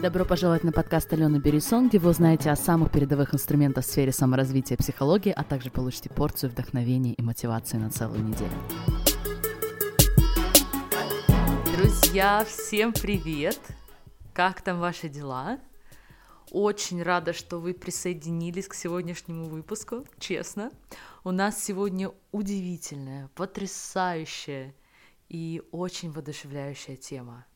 Добро пожаловать на подкаст Алены Берисон, где вы узнаете о самых передовых инструментах в сфере саморазвития и психологии, а также получите порцию вдохновения и мотивации на целую неделю. Друзья, всем привет! Как там ваши дела? Очень рада, что вы присоединились к сегодняшнему выпуску, честно. У нас сегодня удивительная, потрясающая и очень воодушевляющая тема.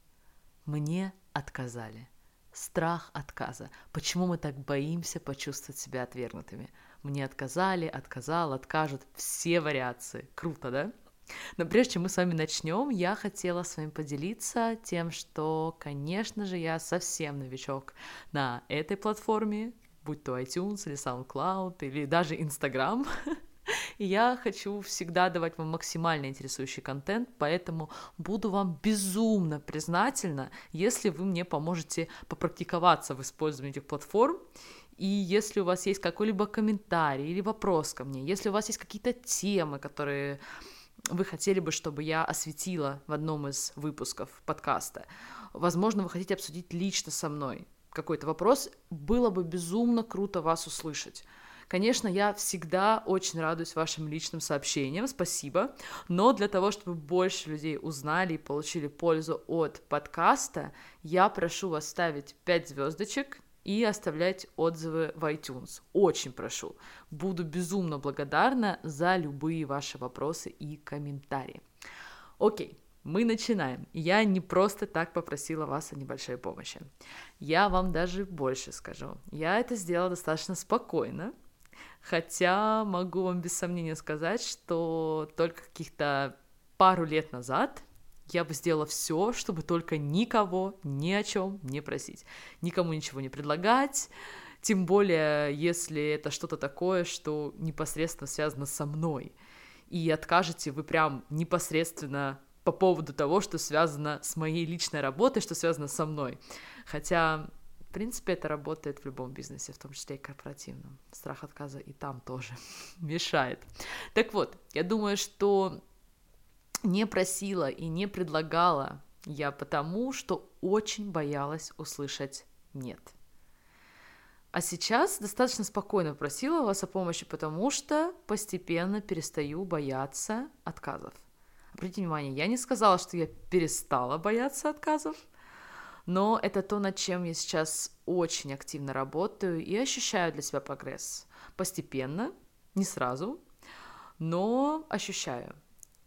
Мне отказали. Страх отказа. Почему мы так боимся почувствовать себя отвергнутыми? Мне отказали, отказал, откажут. Все вариации. Круто, да? Но прежде чем мы с вами начнем, я хотела с вами поделиться тем, что, конечно же, я совсем новичок на этой платформе, будь то iTunes или SoundCloud или даже Instagram. И я хочу всегда давать вам максимально интересующий контент, поэтому буду вам безумно признательна, если вы мне поможете попрактиковаться в использовании этих платформ. И если у вас есть какой-либо комментарий или вопрос ко мне, если у вас есть какие-то темы, которые вы хотели бы, чтобы я осветила в одном из выпусков подкаста, возможно, вы хотите обсудить лично со мной какой-то вопрос, было бы безумно круто вас услышать. Конечно, я всегда очень радуюсь вашим личным сообщениям, спасибо, но для того, чтобы больше людей узнали и получили пользу от подкаста, я прошу вас ставить 5 звездочек и оставлять отзывы в iTunes. Очень прошу. Буду безумно благодарна за любые ваши вопросы и комментарии. Окей, мы начинаем. Я не просто так попросила вас о небольшой помощи. Я вам даже больше скажу. Я это сделала достаточно спокойно, Хотя могу вам без сомнения сказать, что только каких-то пару лет назад я бы сделала все, чтобы только никого ни о чем не просить, никому ничего не предлагать, тем более, если это что-то такое, что непосредственно связано со мной. И откажете вы прям непосредственно по поводу того, что связано с моей личной работой, что связано со мной. Хотя в принципе, это работает в любом бизнесе, в том числе и корпоративном. Страх отказа и там тоже мешает. Так вот, я думаю, что не просила и не предлагала я потому, что очень боялась услышать «нет». А сейчас достаточно спокойно просила вас о помощи, потому что постепенно перестаю бояться отказов. Обратите внимание, я не сказала, что я перестала бояться отказов, но это то, над чем я сейчас очень активно работаю и ощущаю для себя прогресс. Постепенно, не сразу, но ощущаю.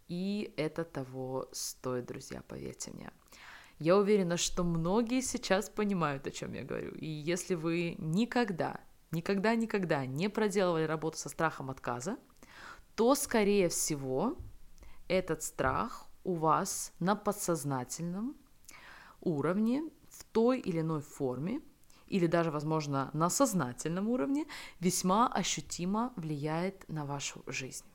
И это того стоит, друзья, поверьте мне. Я уверена, что многие сейчас понимают, о чем я говорю. И если вы никогда, никогда, никогда не проделывали работу со страхом отказа, то, скорее всего, этот страх у вас на подсознательном уровне, в той или иной форме, или даже, возможно, на сознательном уровне, весьма ощутимо влияет на вашу жизнь.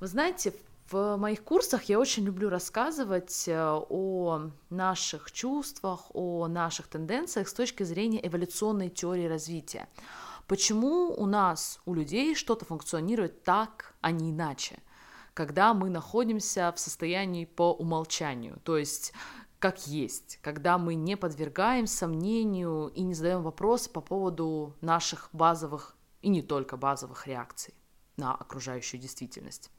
Вы знаете, в моих курсах я очень люблю рассказывать э, о наших чувствах, о наших тенденциях с точки зрения эволюционной теории развития. Почему у нас, у людей, что-то функционирует так, а не иначе, когда мы находимся в состоянии по умолчанию. То есть как есть, когда мы не подвергаем сомнению и не задаем вопросы по поводу наших базовых и не только базовых реакций на окружающую действительность.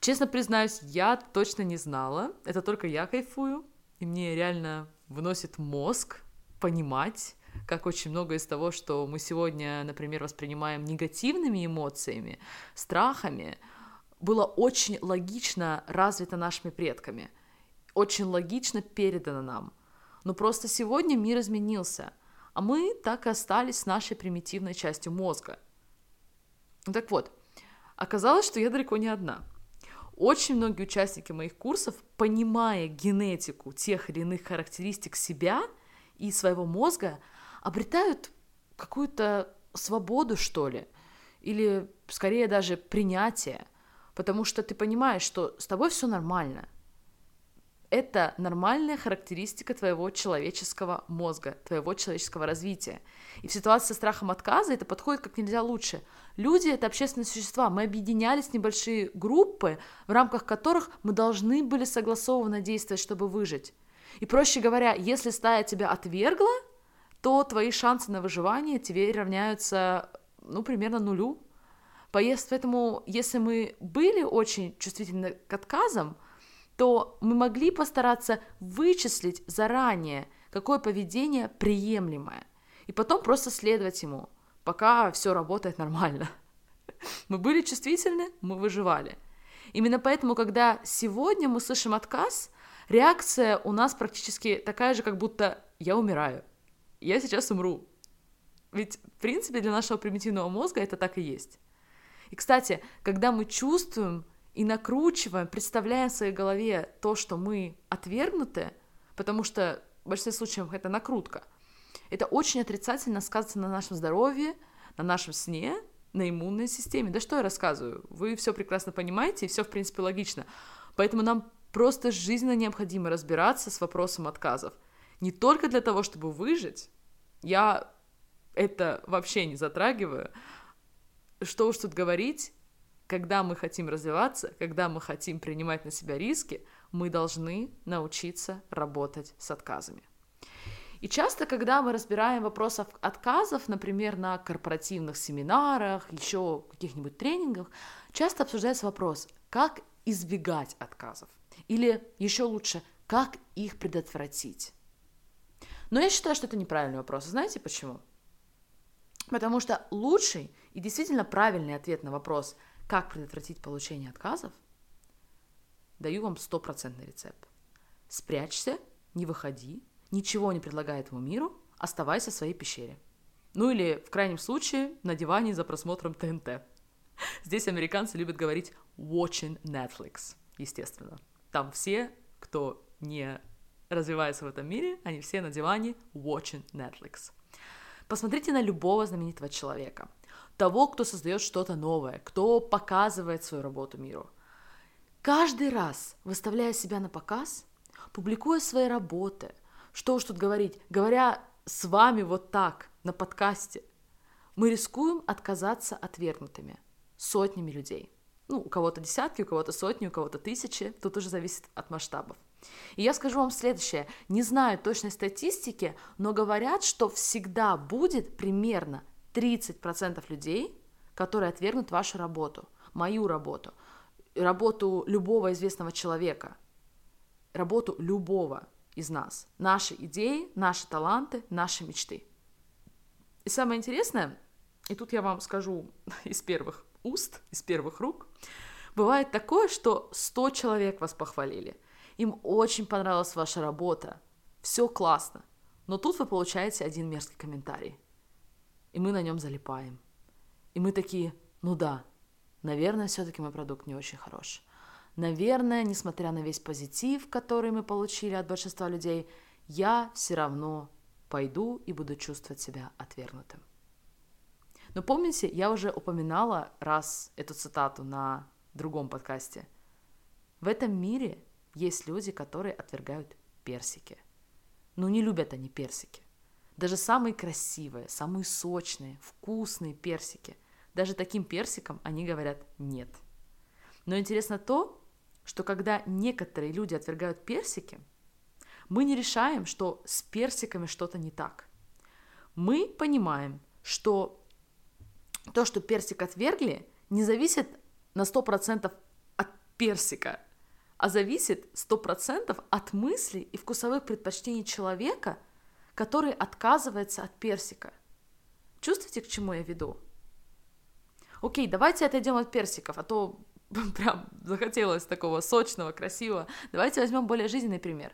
Честно признаюсь, я точно не знала, это только я кайфую, и мне реально выносит мозг понимать, как очень многое из того, что мы сегодня, например, воспринимаем негативными эмоциями, страхами, было очень логично развито нашими предками – очень логично передано нам. Но просто сегодня мир изменился, а мы так и остались с нашей примитивной частью мозга. Так вот, оказалось, что я далеко не одна. Очень многие участники моих курсов, понимая генетику тех или иных характеристик себя и своего мозга, обретают какую-то свободу, что ли, или скорее даже принятие, потому что ты понимаешь, что с тобой все нормально – это нормальная характеристика твоего человеческого мозга, твоего человеческого развития. И в ситуации со страхом отказа это подходит как нельзя лучше. Люди — это общественные существа. Мы объединялись в небольшие группы, в рамках которых мы должны были согласованно действовать, чтобы выжить. И проще говоря, если стая тебя отвергла, то твои шансы на выживание тебе равняются, ну, примерно нулю. Поэтому, если мы были очень чувствительны к отказам, то мы могли постараться вычислить заранее, какое поведение приемлемое, и потом просто следовать ему, пока все работает нормально. Мы были чувствительны, мы выживали. Именно поэтому, когда сегодня мы слышим отказ, реакция у нас практически такая же, как будто я умираю, я сейчас умру. Ведь, в принципе, для нашего примитивного мозга это так и есть. И, кстати, когда мы чувствуем и накручиваем, представляем в своей голове то, что мы отвергнуты, потому что в большинстве случаев это накрутка, это очень отрицательно сказывается на нашем здоровье, на нашем сне, на иммунной системе. Да что я рассказываю? Вы все прекрасно понимаете, и все, в принципе, логично. Поэтому нам просто жизненно необходимо разбираться с вопросом отказов. Не только для того, чтобы выжить, я это вообще не затрагиваю, что уж тут говорить, когда мы хотим развиваться, когда мы хотим принимать на себя риски, мы должны научиться работать с отказами. И часто, когда мы разбираем вопрос отказов, например, на корпоративных семинарах, еще каких-нибудь тренингах, часто обсуждается вопрос, как избегать отказов. Или еще лучше, как их предотвратить. Но я считаю, что это неправильный вопрос. Знаете почему? Потому что лучший и действительно правильный ответ на вопрос, как предотвратить получение отказов, даю вам стопроцентный рецепт. Спрячься, не выходи, ничего не предлагай этому миру, оставайся в своей пещере. Ну или, в крайнем случае, на диване за просмотром ТНТ. Здесь американцы любят говорить watching Netflix, естественно. Там все, кто не развивается в этом мире, они все на диване watching Netflix. Посмотрите на любого знаменитого человека, того, кто создает что-то новое, кто показывает свою работу миру. Каждый раз, выставляя себя на показ, публикуя свои работы, что уж тут говорить, говоря с вами вот так на подкасте, мы рискуем отказаться отвергнутыми сотнями людей. Ну, у кого-то десятки, у кого-то сотни, у кого-то тысячи, тут уже зависит от масштабов. И я скажу вам следующее. Не знаю точной статистики, но говорят, что всегда будет примерно 30% людей, которые отвергнут вашу работу, мою работу, работу любого известного человека, работу любого из нас, наши идеи, наши таланты, наши мечты. И самое интересное, и тут я вам скажу из первых уст, из первых рук, бывает такое, что 100 человек вас похвалили – им очень понравилась ваша работа. Все классно. Но тут вы получаете один мерзкий комментарий. И мы на нем залипаем. И мы такие, ну да, наверное, все-таки мой продукт не очень хорош. Наверное, несмотря на весь позитив, который мы получили от большинства людей, я все равно пойду и буду чувствовать себя отвергнутым. Но помните, я уже упоминала раз эту цитату на другом подкасте. В этом мире есть люди, которые отвергают персики. Но не любят они персики. Даже самые красивые, самые сочные, вкусные персики, даже таким персикам они говорят «нет». Но интересно то, что когда некоторые люди отвергают персики, мы не решаем, что с персиками что-то не так. Мы понимаем, что то, что персик отвергли, не зависит на 100% от персика, а зависит 100% от мыслей и вкусовых предпочтений человека, который отказывается от персика. Чувствуете, к чему я веду? Окей, давайте отойдем от персиков, а то прям захотелось такого сочного, красивого. Давайте возьмем более жизненный пример.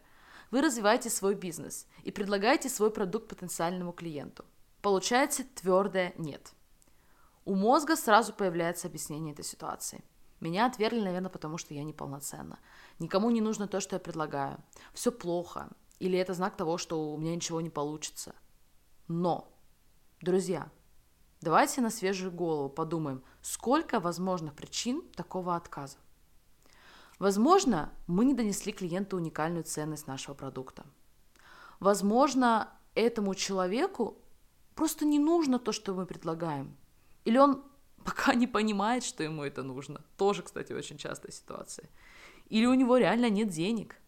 Вы развиваете свой бизнес и предлагаете свой продукт потенциальному клиенту. Получается твердое «нет». У мозга сразу появляется объяснение этой ситуации – меня отвергли, наверное, потому что я неполноценна. Никому не нужно то, что я предлагаю. Все плохо. Или это знак того, что у меня ничего не получится. Но, друзья, давайте на свежую голову подумаем, сколько возможных причин такого отказа. Возможно, мы не донесли клиенту уникальную ценность нашего продукта. Возможно, этому человеку просто не нужно то, что мы предлагаем. Или он пока не понимает, что ему это нужно. Тоже, кстати, очень частая ситуация. Или у него реально нет денег.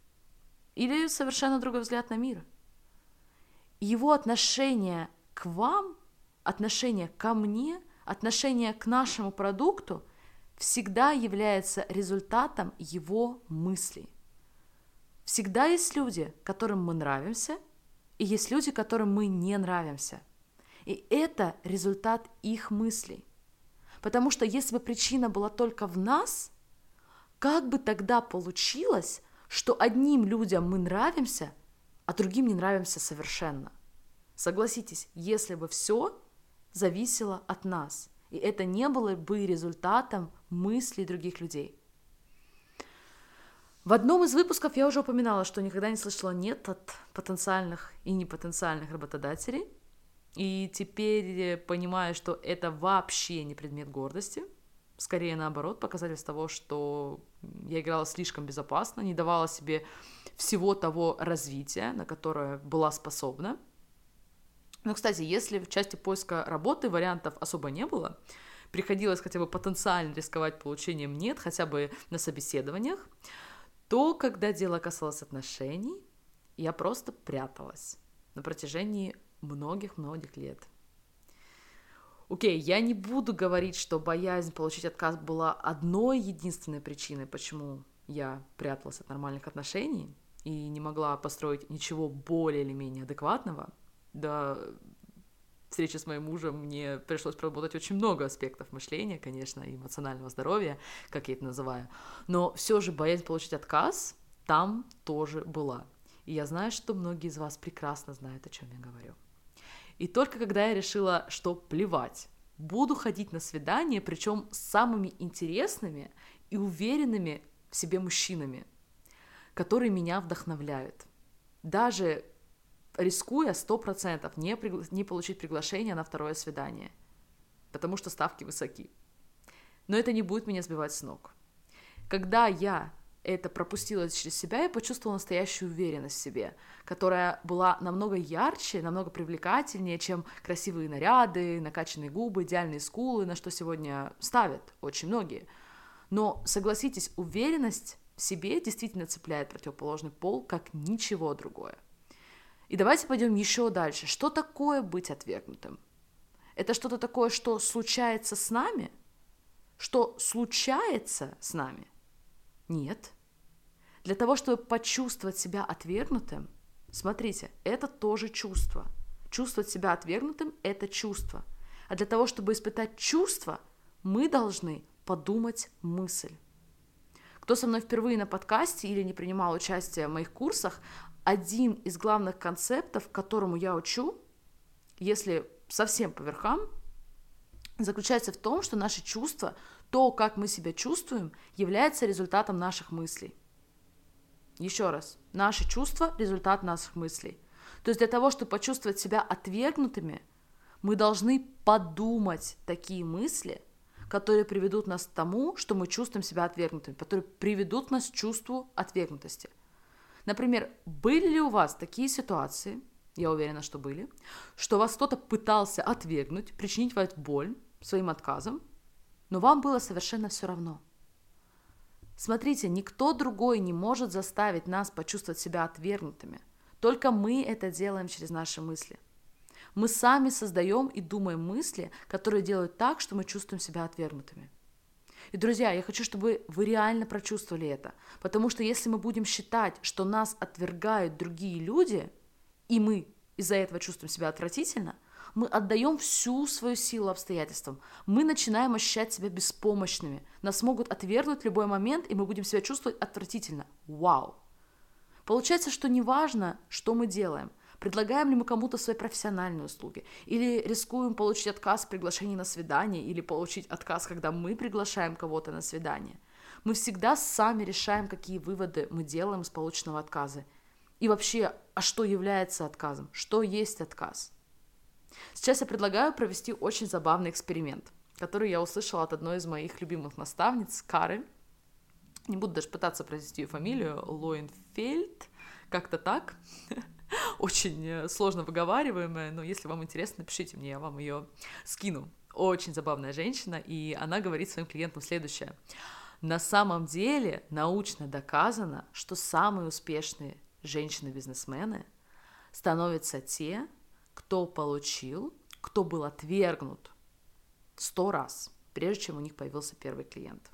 Или совершенно другой взгляд на мир. Его отношение к вам, отношение ко мне, отношение к нашему продукту всегда является результатом его мыслей. Всегда есть люди, которым мы нравимся, и есть люди, которым мы не нравимся. И это результат их мыслей. Потому что если бы причина была только в нас, как бы тогда получилось, что одним людям мы нравимся, а другим не нравимся совершенно? Согласитесь, если бы все зависело от нас, и это не было бы результатом мыслей других людей – в одном из выпусков я уже упоминала, что никогда не слышала «нет» от потенциальных и непотенциальных работодателей. И теперь понимаю, что это вообще не предмет гордости. Скорее наоборот, показательство того, что я играла слишком безопасно, не давала себе всего того развития, на которое была способна. Но, кстати, если в части поиска работы вариантов особо не было, приходилось хотя бы потенциально рисковать получением «нет», хотя бы на собеседованиях, то, когда дело касалось отношений, я просто пряталась на протяжении многих-многих лет. Окей, okay, я не буду говорить, что боязнь получить отказ была одной единственной причиной, почему я пряталась от нормальных отношений и не могла построить ничего более или менее адекватного. Да, встречи с моим мужем мне пришлось проработать очень много аспектов мышления, конечно, и эмоционального здоровья, как я это называю. Но все же боязнь получить отказ там тоже была. И я знаю, что многие из вас прекрасно знают, о чем я говорю. И только когда я решила, что плевать, буду ходить на свидания, причем с самыми интересными и уверенными в себе мужчинами, которые меня вдохновляют. Даже рискуя 100% не, пригла- не получить приглашение на второе свидание, потому что ставки высоки. Но это не будет меня сбивать с ног. Когда я это пропустила через себя, я почувствовала настоящую уверенность в себе, которая была намного ярче, намного привлекательнее, чем красивые наряды, накачанные губы, идеальные скулы, на что сегодня ставят очень многие. Но согласитесь, уверенность в себе действительно цепляет противоположный пол, как ничего другое. И давайте пойдем еще дальше. Что такое быть отвергнутым? Это что-то такое, что случается с нами? Что случается с нами? Нет. Для того, чтобы почувствовать себя отвергнутым, смотрите, это тоже чувство. Чувствовать себя отвергнутым – это чувство. А для того, чтобы испытать чувство, мы должны подумать мысль. Кто со мной впервые на подкасте или не принимал участие в моих курсах, один из главных концептов, которому я учу, если совсем по верхам, заключается в том, что наши чувства, то, как мы себя чувствуем, является результатом наших мыслей. Еще раз, наши чувства – результат наших мыслей. То есть для того, чтобы почувствовать себя отвергнутыми, мы должны подумать такие мысли, которые приведут нас к тому, что мы чувствуем себя отвергнутыми, которые приведут нас к чувству отвергнутости – Например, были ли у вас такие ситуации, я уверена, что были, что вас кто-то пытался отвергнуть, причинить вам боль своим отказом, но вам было совершенно все равно. Смотрите, никто другой не может заставить нас почувствовать себя отвергнутыми. Только мы это делаем через наши мысли. Мы сами создаем и думаем мысли, которые делают так, что мы чувствуем себя отвергнутыми. И, друзья, я хочу, чтобы вы реально прочувствовали это. Потому что если мы будем считать, что нас отвергают другие люди, и мы из-за этого чувствуем себя отвратительно, мы отдаем всю свою силу обстоятельствам. Мы начинаем ощущать себя беспомощными. Нас могут отвергнуть в любой момент, и мы будем себя чувствовать отвратительно. Вау! Получается, что неважно, что мы делаем – Предлагаем ли мы кому-то свои профессиональные услуги? Или рискуем получить отказ в приглашении на свидание? Или получить отказ, когда мы приглашаем кого-то на свидание? Мы всегда сами решаем, какие выводы мы делаем из полученного отказа. И вообще, а что является отказом? Что есть отказ? Сейчас я предлагаю провести очень забавный эксперимент, который я услышала от одной из моих любимых наставниц, Кары. Не буду даже пытаться произнести ее фамилию, Лоенфельд, как-то так. очень э, сложно выговариваемая, но если вам интересно, напишите мне, я вам ее скину. Очень забавная женщина, и она говорит своим клиентам следующее. На самом деле научно доказано, что самые успешные женщины-бизнесмены, становятся те, кто получил, кто был отвергнут сто раз, прежде чем у них появился первый клиент.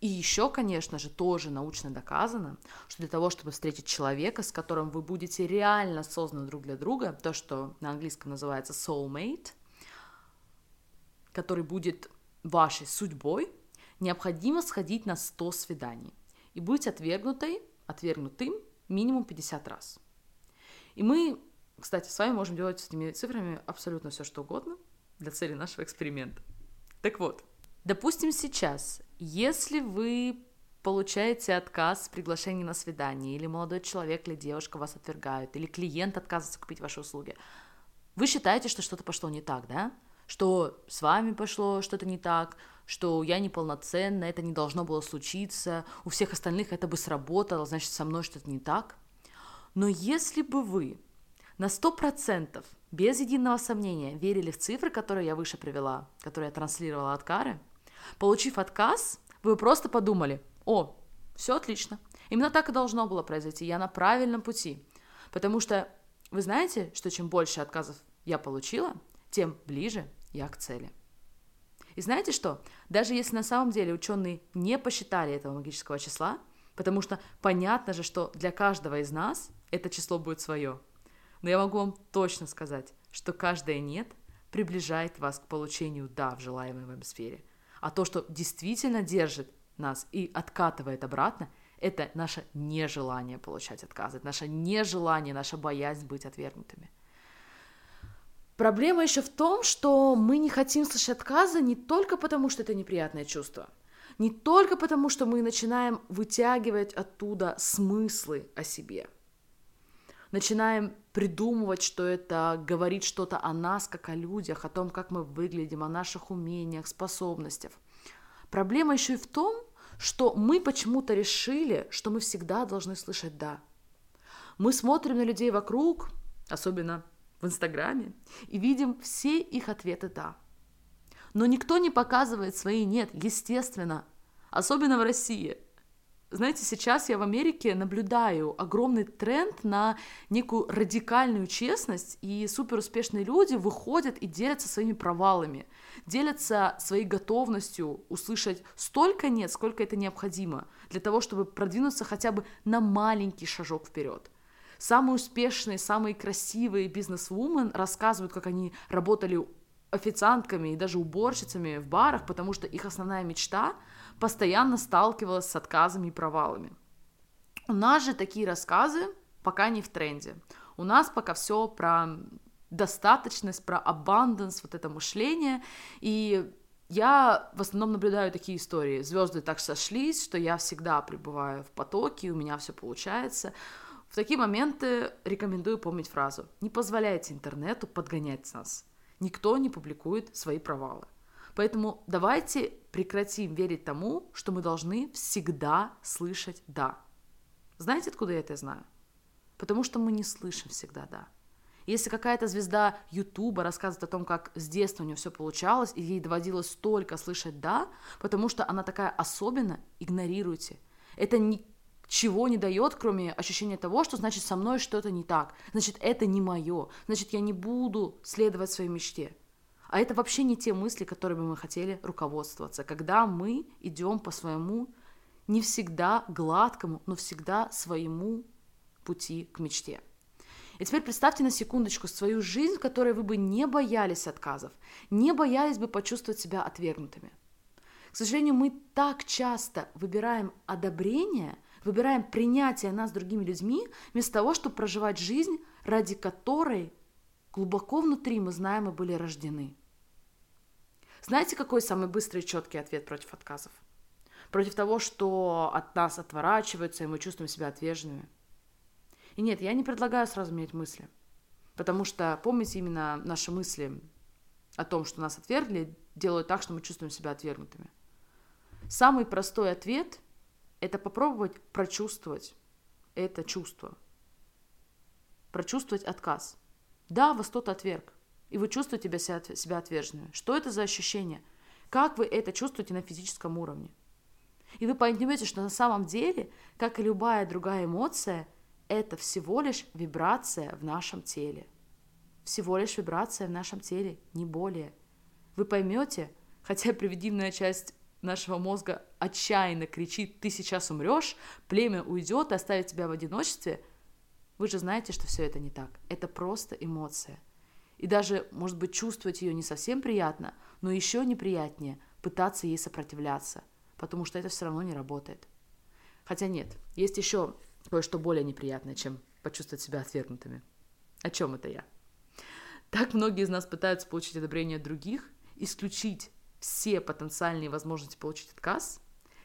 И еще, конечно же, тоже научно доказано, что для того, чтобы встретить человека, с которым вы будете реально созданы друг для друга, то, что на английском называется soulmate, который будет вашей судьбой, необходимо сходить на 100 свиданий и быть отвергнутой, отвергнутым минимум 50 раз. И мы, кстати, с вами можем делать с этими цифрами абсолютно все, что угодно для цели нашего эксперимента. Так вот, допустим, сейчас, если вы получаете отказ в приглашении на свидание, или молодой человек или девушка вас отвергают, или клиент отказывается купить ваши услуги, вы считаете, что что-то пошло не так, да? Что с вами пошло что-то не так, что я неполноценна, это не должно было случиться, у всех остальных это бы сработало, значит, со мной что-то не так. Но если бы вы на 100% без единого сомнения верили в цифры, которые я выше привела, которые я транслировала от Кары, получив отказ, вы просто подумали, о, все отлично, именно так и должно было произойти, я на правильном пути. Потому что вы знаете, что чем больше отказов я получила, тем ближе я к цели. И знаете что? Даже если на самом деле ученые не посчитали этого магического числа, потому что понятно же, что для каждого из нас это число будет свое. Но я могу вам точно сказать, что каждое «нет» приближает вас к получению «да» в желаемой вам сфере. А то, что действительно держит нас и откатывает обратно, это наше нежелание получать отказы, наше нежелание, наша боязнь быть отвергнутыми. Проблема еще в том, что мы не хотим слышать отказы не только потому, что это неприятное чувство, не только потому, что мы начинаем вытягивать оттуда смыслы о себе – начинаем придумывать, что это говорит что-то о нас, как о людях, о том, как мы выглядим, о наших умениях, способностях. Проблема еще и в том, что мы почему-то решили, что мы всегда должны слышать «да». Мы смотрим на людей вокруг, особенно в Инстаграме, и видим все их ответы «да». Но никто не показывает свои «нет», естественно, особенно в России – знаете, сейчас я в Америке наблюдаю огромный тренд на некую радикальную честность, и суперуспешные люди выходят и делятся своими провалами, делятся своей готовностью услышать столько нет, сколько это необходимо, для того, чтобы продвинуться хотя бы на маленький шажок вперед. Самые успешные, самые красивые бизнес-вумен рассказывают, как они работали официантками и даже уборщицами в барах, потому что их основная мечта постоянно сталкивалась с отказами и провалами. У нас же такие рассказы пока не в тренде. У нас пока все про достаточность, про abundance, вот это мышление. И я в основном наблюдаю такие истории. Звезды так сошлись, что я всегда пребываю в потоке, у меня все получается. В такие моменты рекомендую помнить фразу «Не позволяйте интернету подгонять нас». Никто не публикует свои провалы. Поэтому давайте прекратим верить тому, что мы должны всегда слышать «да». Знаете, откуда я это знаю? Потому что мы не слышим всегда «да». Если какая-то звезда Ютуба рассказывает о том, как с детства у нее все получалось, и ей доводилось столько слышать «да», потому что она такая особенная, игнорируйте. Это ничего не дает, кроме ощущения того, что значит со мной что-то не так, значит это не мое, значит я не буду следовать своей мечте. А это вообще не те мысли, которыми мы хотели руководствоваться, когда мы идем по своему не всегда гладкому, но всегда своему пути к мечте. И теперь представьте на секундочку свою жизнь, в которой вы бы не боялись отказов, не боялись бы почувствовать себя отвергнутыми. К сожалению, мы так часто выбираем одобрение, выбираем принятие нас другими людьми, вместо того, чтобы проживать жизнь, ради которой Глубоко внутри мы знаем, мы были рождены. Знаете, какой самый быстрый и четкий ответ против отказов? Против того, что от нас отворачиваются, и мы чувствуем себя отверженными. И нет, я не предлагаю сразу менять мысли. Потому что, помните, именно наши мысли о том, что нас отвергли, делают так, что мы чувствуем себя отвергнутыми. Самый простой ответ – это попробовать прочувствовать это чувство. Прочувствовать отказ – да, вас кто-то отверг, и вы чувствуете себя, себя отверженными. Что это за ощущение? Как вы это чувствуете на физическом уровне? И вы поймете, что на самом деле, как и любая другая эмоция, это всего лишь вибрация в нашем теле. Всего лишь вибрация в нашем теле, не более. Вы поймете, хотя приведенная часть нашего мозга отчаянно кричит «ты сейчас умрешь», племя уйдет и оставит тебя в одиночестве, вы же знаете, что все это не так. Это просто эмоция. И даже, может быть, чувствовать ее не совсем приятно, но еще неприятнее пытаться ей сопротивляться, потому что это все равно не работает. Хотя нет, есть еще кое-что более неприятное, чем почувствовать себя отвергнутыми. О чем это я? Так многие из нас пытаются получить одобрение других, исключить все потенциальные возможности получить отказ,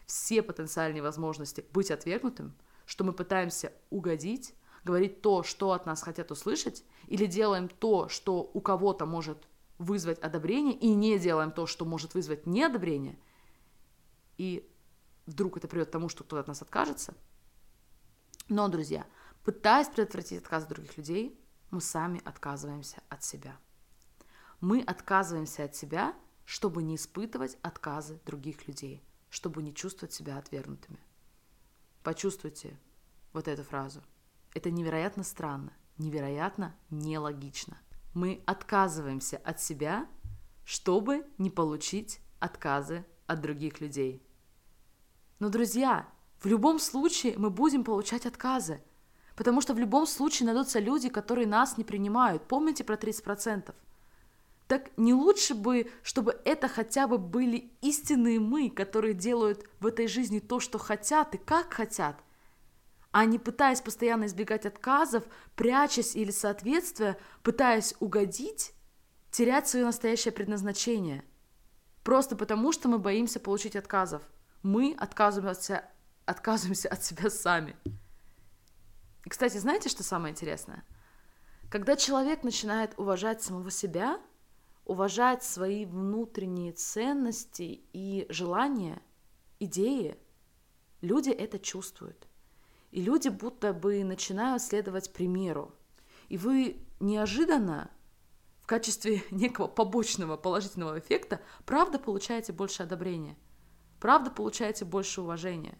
все потенциальные возможности быть отвергнутым, что мы пытаемся угодить, говорить то, что от нас хотят услышать, или делаем то, что у кого-то может вызвать одобрение, и не делаем то, что может вызвать неодобрение, и вдруг это приведет к тому, что кто-то от нас откажется. Но, друзья, пытаясь предотвратить отказ других людей, мы сами отказываемся от себя. Мы отказываемся от себя, чтобы не испытывать отказы других людей, чтобы не чувствовать себя отвергнутыми. Почувствуйте вот эту фразу. Это невероятно странно, невероятно нелогично. Мы отказываемся от себя, чтобы не получить отказы от других людей. Но, друзья, в любом случае мы будем получать отказы, потому что в любом случае найдутся люди, которые нас не принимают. Помните про 30%? Так не лучше бы, чтобы это хотя бы были истинные мы, которые делают в этой жизни то, что хотят и как хотят, а не пытаясь постоянно избегать отказов, прячась или соответствуя, пытаясь угодить, терять свое настоящее предназначение. Просто потому, что мы боимся получить отказов. Мы отказываемся, отказываемся от себя сами. И, кстати, знаете, что самое интересное? Когда человек начинает уважать самого себя – уважать свои внутренние ценности и желания, идеи, люди это чувствуют. И люди будто бы начинают следовать примеру. И вы неожиданно в качестве некого побочного положительного эффекта правда получаете больше одобрения, правда получаете больше уважения.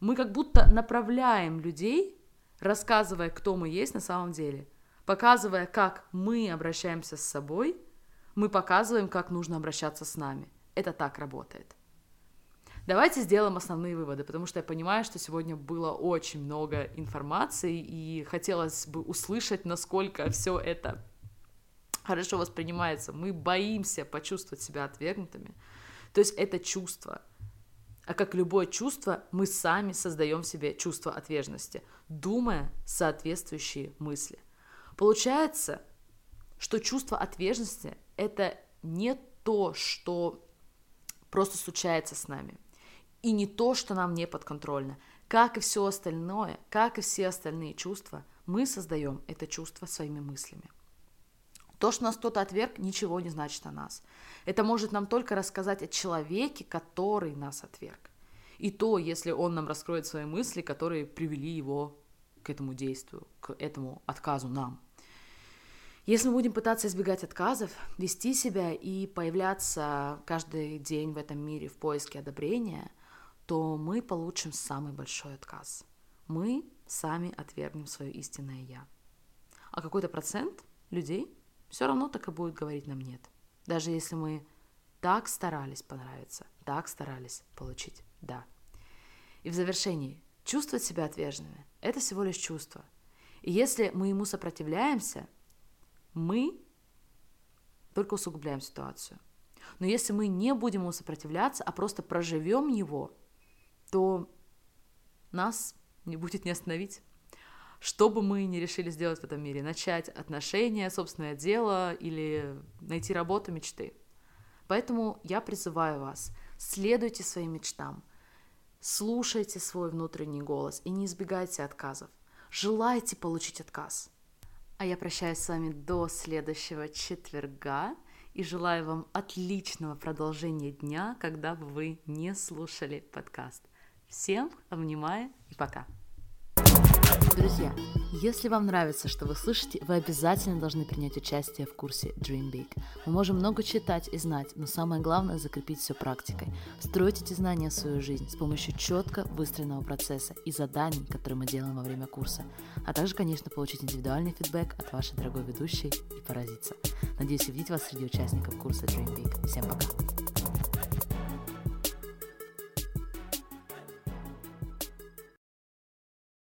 Мы как будто направляем людей, рассказывая, кто мы есть на самом деле, показывая, как мы обращаемся с собой – мы показываем, как нужно обращаться с нами. Это так работает. Давайте сделаем основные выводы, потому что я понимаю, что сегодня было очень много информации, и хотелось бы услышать, насколько все это хорошо воспринимается. Мы боимся почувствовать себя отвергнутыми. То есть это чувство. А как любое чувство, мы сами создаем себе чувство отверженности, думая соответствующие мысли. Получается, что чувство отверженности это не то, что просто случается с нами, и не то, что нам не подконтрольно. Как и все остальное, как и все остальные чувства, мы создаем это чувство своими мыслями. То, что нас кто-то отверг, ничего не значит о нас. Это может нам только рассказать о человеке, который нас отверг. И то, если он нам раскроет свои мысли, которые привели его к этому действию, к этому отказу нам. Если мы будем пытаться избегать отказов, вести себя и появляться каждый день в этом мире в поиске одобрения, то мы получим самый большой отказ. Мы сами отвергнем свое истинное «я». А какой-то процент людей все равно так и будет говорить нам «нет». Даже если мы так старались понравиться, так старались получить «да». И в завершении, чувствовать себя отверженными – это всего лишь чувство. И если мы ему сопротивляемся – мы только усугубляем ситуацию. Но если мы не будем ему сопротивляться, а просто проживем его, то нас не будет не остановить. Что бы мы ни решили сделать в этом мире, начать отношения, собственное дело или найти работу мечты. Поэтому я призываю вас, следуйте своим мечтам, слушайте свой внутренний голос и не избегайте отказов. Желайте получить отказ – а я прощаюсь с вами до следующего четверга и желаю вам отличного продолжения дня, когда бы вы не слушали подкаст. Всем обнимаю и пока. Друзья, если вам нравится, что вы слышите, вы обязательно должны принять участие в курсе Dream Big. Мы можем много читать и знать, но самое главное – закрепить все практикой. Строить эти знания в свою жизнь с помощью четко выстроенного процесса и заданий, которые мы делаем во время курса. А также, конечно, получить индивидуальный фидбэк от вашей дорогой ведущей и поразиться. Надеюсь увидеть вас среди участников курса Dream Big. Всем пока!